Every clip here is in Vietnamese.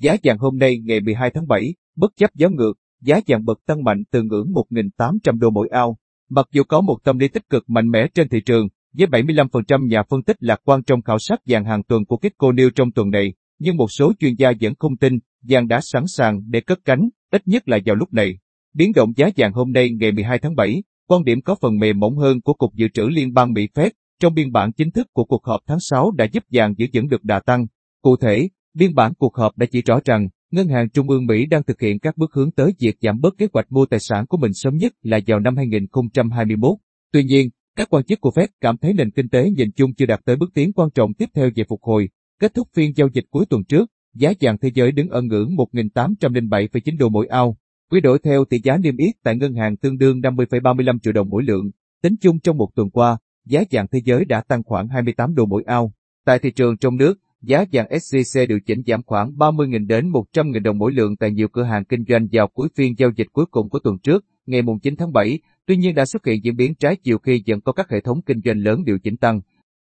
Giá vàng hôm nay ngày 12 tháng 7, bất chấp gió ngược, giá vàng bật tăng mạnh từ ngưỡng 1.800 đô mỗi ao. Mặc dù có một tâm lý tích cực mạnh mẽ trên thị trường, với 75% nhà phân tích lạc quan trong khảo sát vàng hàng tuần của Kitco News trong tuần này, nhưng một số chuyên gia vẫn không tin vàng đã sẵn sàng để cất cánh, ít nhất là vào lúc này. Biến động giá vàng hôm nay ngày 12 tháng 7, quan điểm có phần mềm mỏng hơn của Cục Dự trữ Liên bang Mỹ Fed trong biên bản chính thức của cuộc họp tháng 6 đã giúp vàng giữ vững được đà tăng. Cụ thể, biên bản cuộc họp đã chỉ rõ rằng Ngân hàng Trung ương Mỹ đang thực hiện các bước hướng tới việc giảm bớt kế hoạch mua tài sản của mình sớm nhất là vào năm 2021. Tuy nhiên, các quan chức của Fed cảm thấy nền kinh tế nhìn chung chưa đạt tới bước tiến quan trọng tiếp theo về phục hồi. Kết thúc phiên giao dịch cuối tuần trước, giá vàng thế giới đứng ở ngưỡng 1.807,9 đô mỗi ao. Quy đổi theo tỷ giá niêm yết tại ngân hàng tương đương 50,35 triệu đồng mỗi lượng. Tính chung trong một tuần qua, giá vàng thế giới đã tăng khoảng 28 đô mỗi ao. Tại thị trường trong nước, giá vàng SJC điều chỉnh giảm khoảng 30.000 đến 100.000 đồng mỗi lượng tại nhiều cửa hàng kinh doanh vào cuối phiên giao dịch cuối cùng của tuần trước, ngày 9 tháng 7, tuy nhiên đã xuất hiện diễn biến trái chiều khi vẫn có các hệ thống kinh doanh lớn điều chỉnh tăng.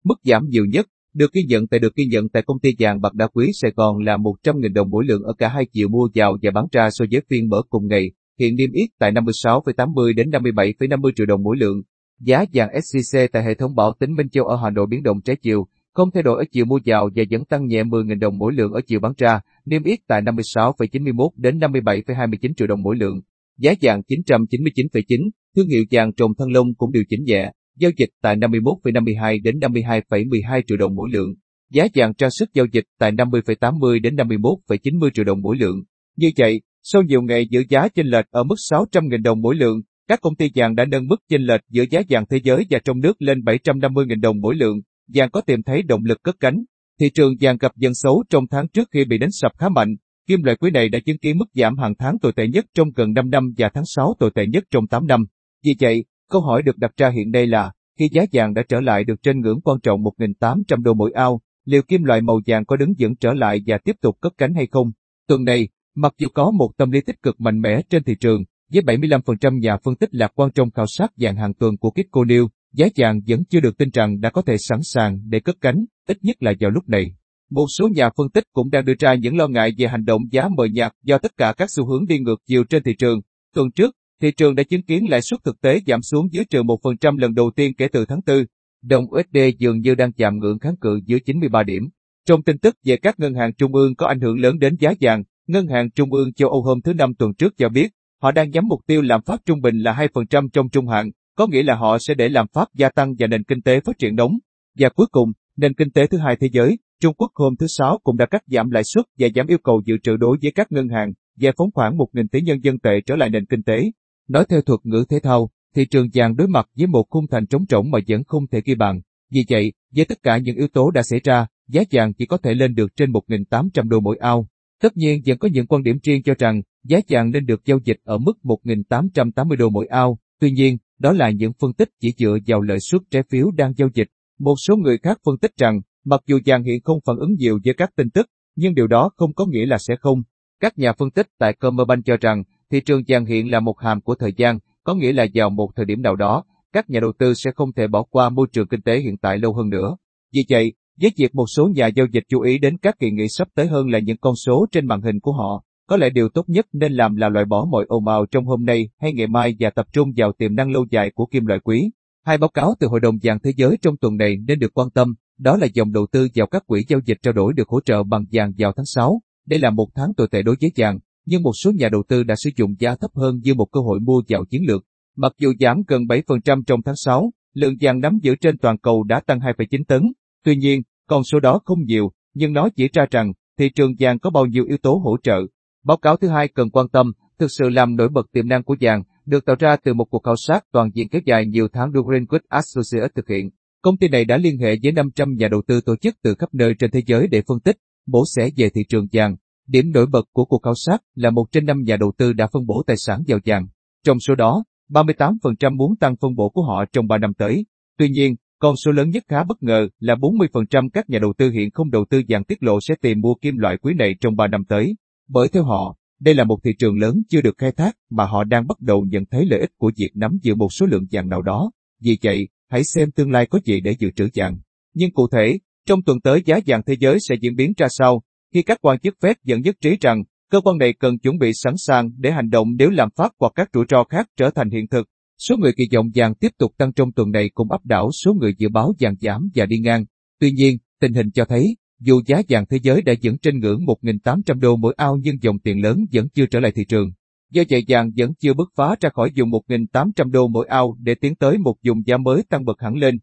Mức giảm nhiều nhất được ghi nhận tại được ghi nhận tại công ty vàng bạc đá quý Sài Gòn là 100.000 đồng mỗi lượng ở cả hai chiều mua vào và bán ra so với phiên mở cùng ngày, hiện niêm yết tại 56,80 đến 57,50 triệu đồng mỗi lượng. Giá vàng SJC tại hệ thống bảo tính Minh Châu ở Hà Nội biến động trái chiều, không thay đổi ở chiều mua vào và vẫn tăng nhẹ 10.000 đồng mỗi lượng ở chiều bán ra, niêm yết tại 56,91 đến 57,29 triệu đồng mỗi lượng. Giá vàng 999,9, thương hiệu vàng trồng thân lông cũng điều chỉnh nhẹ, giao dịch tại 51,52 đến 52,12 triệu đồng mỗi lượng. Giá vàng trang sức giao dịch tại 50,80 đến 51,90 triệu đồng mỗi lượng. Như vậy, sau nhiều ngày giữ giá chênh lệch ở mức 600.000 đồng mỗi lượng, các công ty vàng đã nâng mức chênh lệch giữa giá vàng thế giới và trong nước lên 750.000 đồng mỗi lượng, vàng có tìm thấy động lực cất cánh. Thị trường vàng gặp dần xấu trong tháng trước khi bị đánh sập khá mạnh, kim loại quý này đã chứng kiến mức giảm hàng tháng tồi tệ nhất trong gần 5 năm và tháng 6 tồi tệ nhất trong 8 năm. Vì vậy, câu hỏi được đặt ra hiện nay là, khi giá vàng đã trở lại được trên ngưỡng quan trọng 1.800 đô mỗi ao, liệu kim loại màu vàng có đứng vững trở lại và tiếp tục cất cánh hay không? Tuần này, mặc dù có một tâm lý tích cực mạnh mẽ trên thị trường, với 75% nhà phân tích lạc quan trong khảo sát vàng hàng tuần của Kitco News, giá vàng vẫn chưa được tin rằng đã có thể sẵn sàng để cất cánh, ít nhất là vào lúc này. Một số nhà phân tích cũng đang đưa ra những lo ngại về hành động giá mờ nhạt do tất cả các xu hướng đi ngược chiều trên thị trường. Tuần trước, thị trường đã chứng kiến lãi suất thực tế giảm xuống dưới trừ 1% lần đầu tiên kể từ tháng 4. Đồng USD dường như đang chạm ngưỡng kháng cự dưới 93 điểm. Trong tin tức về các ngân hàng trung ương có ảnh hưởng lớn đến giá vàng, Ngân hàng Trung ương châu Âu hôm thứ Năm tuần trước cho biết, họ đang nhắm mục tiêu lạm phát trung bình là 2% trong trung hạn, có nghĩa là họ sẽ để làm pháp gia tăng và nền kinh tế phát triển nóng. Và cuối cùng, nền kinh tế thứ hai thế giới, Trung Quốc hôm thứ Sáu cũng đã cắt giảm lãi suất và giảm yêu cầu dự trữ đối với các ngân hàng, giải phóng khoảng 1.000 tỷ nhân dân tệ trở lại nền kinh tế. Nói theo thuật ngữ thể thao, thị trường vàng đối mặt với một khung thành trống rỗng mà vẫn không thể ghi bàn. Vì vậy, với tất cả những yếu tố đã xảy ra, giá vàng chỉ có thể lên được trên 1.800 đô mỗi ao. Tất nhiên vẫn có những quan điểm riêng cho rằng giá vàng nên được giao dịch ở mức 1.880 đô mỗi ao. Tuy nhiên, đó là những phân tích chỉ dựa vào lợi suất trái phiếu đang giao dịch. Một số người khác phân tích rằng, mặc dù vàng hiện không phản ứng nhiều với các tin tức, nhưng điều đó không có nghĩa là sẽ không. Các nhà phân tích tại Commerbank cho rằng, thị trường vàng hiện là một hàm của thời gian, có nghĩa là vào một thời điểm nào đó, các nhà đầu tư sẽ không thể bỏ qua môi trường kinh tế hiện tại lâu hơn nữa. Vì vậy, với việc một số nhà giao dịch chú ý đến các kỳ nghỉ sắp tới hơn là những con số trên màn hình của họ, có lẽ điều tốt nhất nên làm là loại bỏ mọi ồn ào trong hôm nay hay ngày mai và tập trung vào tiềm năng lâu dài của kim loại quý. Hai báo cáo từ Hội đồng vàng Thế giới trong tuần này nên được quan tâm, đó là dòng đầu tư vào các quỹ giao dịch trao đổi được hỗ trợ bằng vàng vào tháng 6. Đây là một tháng tồi tệ đối với vàng, nhưng một số nhà đầu tư đã sử dụng giá thấp hơn như một cơ hội mua vào chiến lược. Mặc dù giảm gần 7% trong tháng 6, lượng vàng nắm giữ trên toàn cầu đã tăng 2,9 tấn. Tuy nhiên, con số đó không nhiều, nhưng nó chỉ ra rằng thị trường vàng có bao nhiêu yếu tố hỗ trợ. Báo cáo thứ hai cần quan tâm, thực sự làm nổi bật tiềm năng của vàng, được tạo ra từ một cuộc khảo sát toàn diện kéo dài nhiều tháng được Greenwood Associates thực hiện. Công ty này đã liên hệ với 500 nhà đầu tư tổ chức từ khắp nơi trên thế giới để phân tích, bổ sẻ về thị trường vàng. Điểm nổi bật của cuộc khảo sát là một trên năm nhà đầu tư đã phân bổ tài sản vào vàng. Trong số đó, 38% muốn tăng phân bổ của họ trong 3 năm tới. Tuy nhiên, con số lớn nhất khá bất ngờ là 40% các nhà đầu tư hiện không đầu tư vàng tiết lộ sẽ tìm mua kim loại quý này trong 3 năm tới. Bởi theo họ, đây là một thị trường lớn chưa được khai thác mà họ đang bắt đầu nhận thấy lợi ích của việc nắm giữ một số lượng vàng nào đó. Vì vậy, hãy xem tương lai có gì để dự trữ vàng. Nhưng cụ thể, trong tuần tới giá vàng thế giới sẽ diễn biến ra sao? Khi các quan chức Fed dẫn nhất trí rằng cơ quan này cần chuẩn bị sẵn sàng để hành động nếu lạm phát hoặc các rủi ro khác trở thành hiện thực, số người kỳ vọng vàng tiếp tục tăng trong tuần này cũng áp đảo số người dự báo vàng giảm và đi ngang. Tuy nhiên, tình hình cho thấy, dù giá vàng thế giới đã dẫn trên ngưỡng 1.800 đô mỗi ao nhưng dòng tiền lớn vẫn chưa trở lại thị trường. Do vậy vàng vẫn chưa bứt phá ra khỏi vùng 1.800 đô mỗi ao để tiến tới một vùng giá mới tăng bậc hẳn lên.